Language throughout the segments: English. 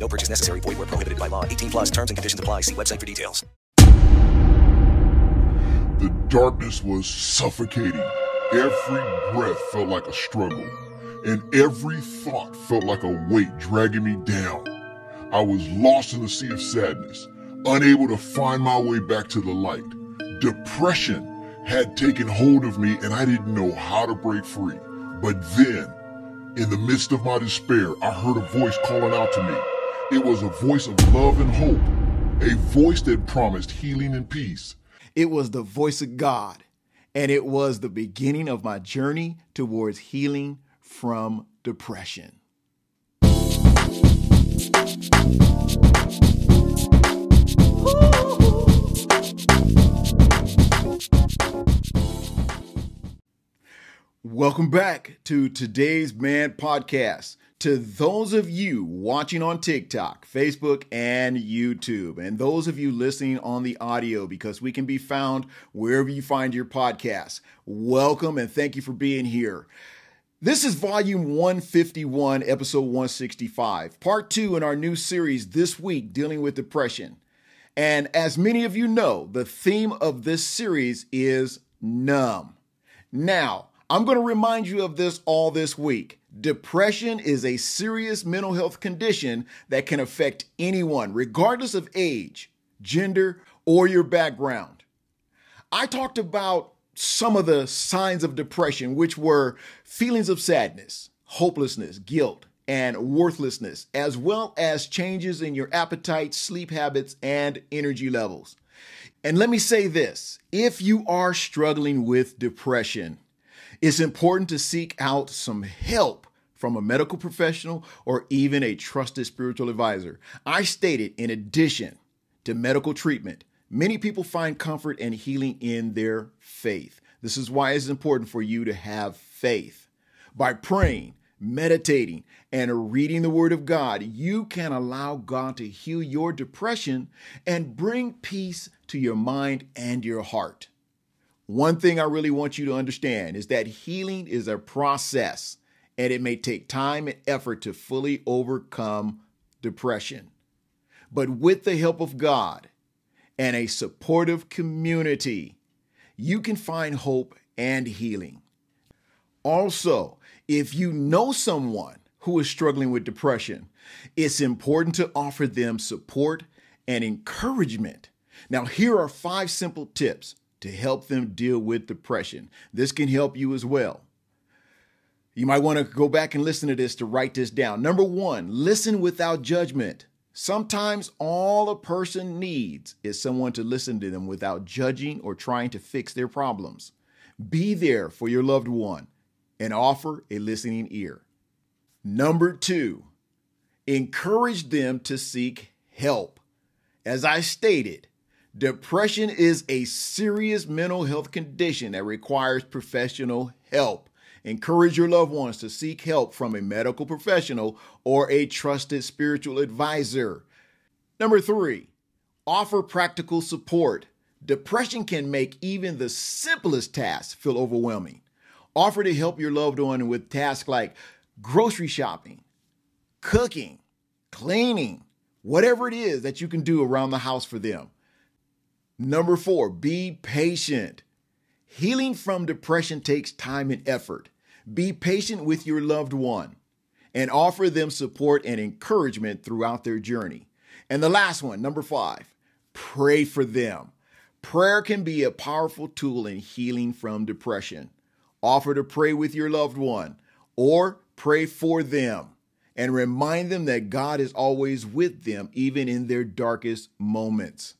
No purchase necessary. Void where prohibited by law. 18 plus terms and conditions apply. See website for details. The darkness was suffocating. Every breath felt like a struggle, and every thought felt like a weight dragging me down. I was lost in a sea of sadness, unable to find my way back to the light. Depression had taken hold of me, and I didn't know how to break free. But then, in the midst of my despair, I heard a voice calling out to me. It was a voice of love and hope, a voice that promised healing and peace. It was the voice of God, and it was the beginning of my journey towards healing from depression. Welcome back to today's Man Podcast. To those of you watching on TikTok, Facebook, and YouTube, and those of you listening on the audio, because we can be found wherever you find your podcasts, welcome and thank you for being here. This is volume 151, episode 165, part two in our new series this week dealing with depression. And as many of you know, the theme of this series is numb. Now, I'm going to remind you of this all this week. Depression is a serious mental health condition that can affect anyone, regardless of age, gender, or your background. I talked about some of the signs of depression, which were feelings of sadness, hopelessness, guilt, and worthlessness, as well as changes in your appetite, sleep habits, and energy levels. And let me say this if you are struggling with depression, it's important to seek out some help from a medical professional or even a trusted spiritual advisor. I stated, in addition to medical treatment, many people find comfort and healing in their faith. This is why it's important for you to have faith. By praying, meditating, and reading the Word of God, you can allow God to heal your depression and bring peace to your mind and your heart. One thing I really want you to understand is that healing is a process and it may take time and effort to fully overcome depression. But with the help of God and a supportive community, you can find hope and healing. Also, if you know someone who is struggling with depression, it's important to offer them support and encouragement. Now, here are five simple tips to help them deal with depression. This can help you as well. You might want to go back and listen to this to write this down. Number one, listen without judgment. Sometimes all a person needs is someone to listen to them without judging or trying to fix their problems. Be there for your loved one and offer a listening ear. Number two, encourage them to seek help. As I stated, Depression is a serious mental health condition that requires professional help. Encourage your loved ones to seek help from a medical professional or a trusted spiritual advisor. Number three, offer practical support. Depression can make even the simplest tasks feel overwhelming. Offer to help your loved one with tasks like grocery shopping, cooking, cleaning, whatever it is that you can do around the house for them. Number four, be patient. Healing from depression takes time and effort. Be patient with your loved one and offer them support and encouragement throughout their journey. And the last one, number five, pray for them. Prayer can be a powerful tool in healing from depression. Offer to pray with your loved one or pray for them and remind them that God is always with them, even in their darkest moments.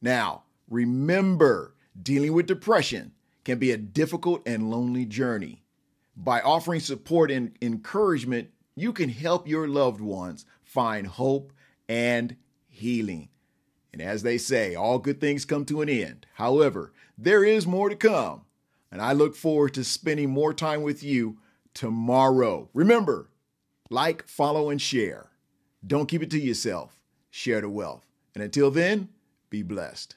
Now, Remember, dealing with depression can be a difficult and lonely journey. By offering support and encouragement, you can help your loved ones find hope and healing. And as they say, all good things come to an end. However, there is more to come. And I look forward to spending more time with you tomorrow. Remember, like, follow, and share. Don't keep it to yourself. Share the wealth. And until then, be blessed.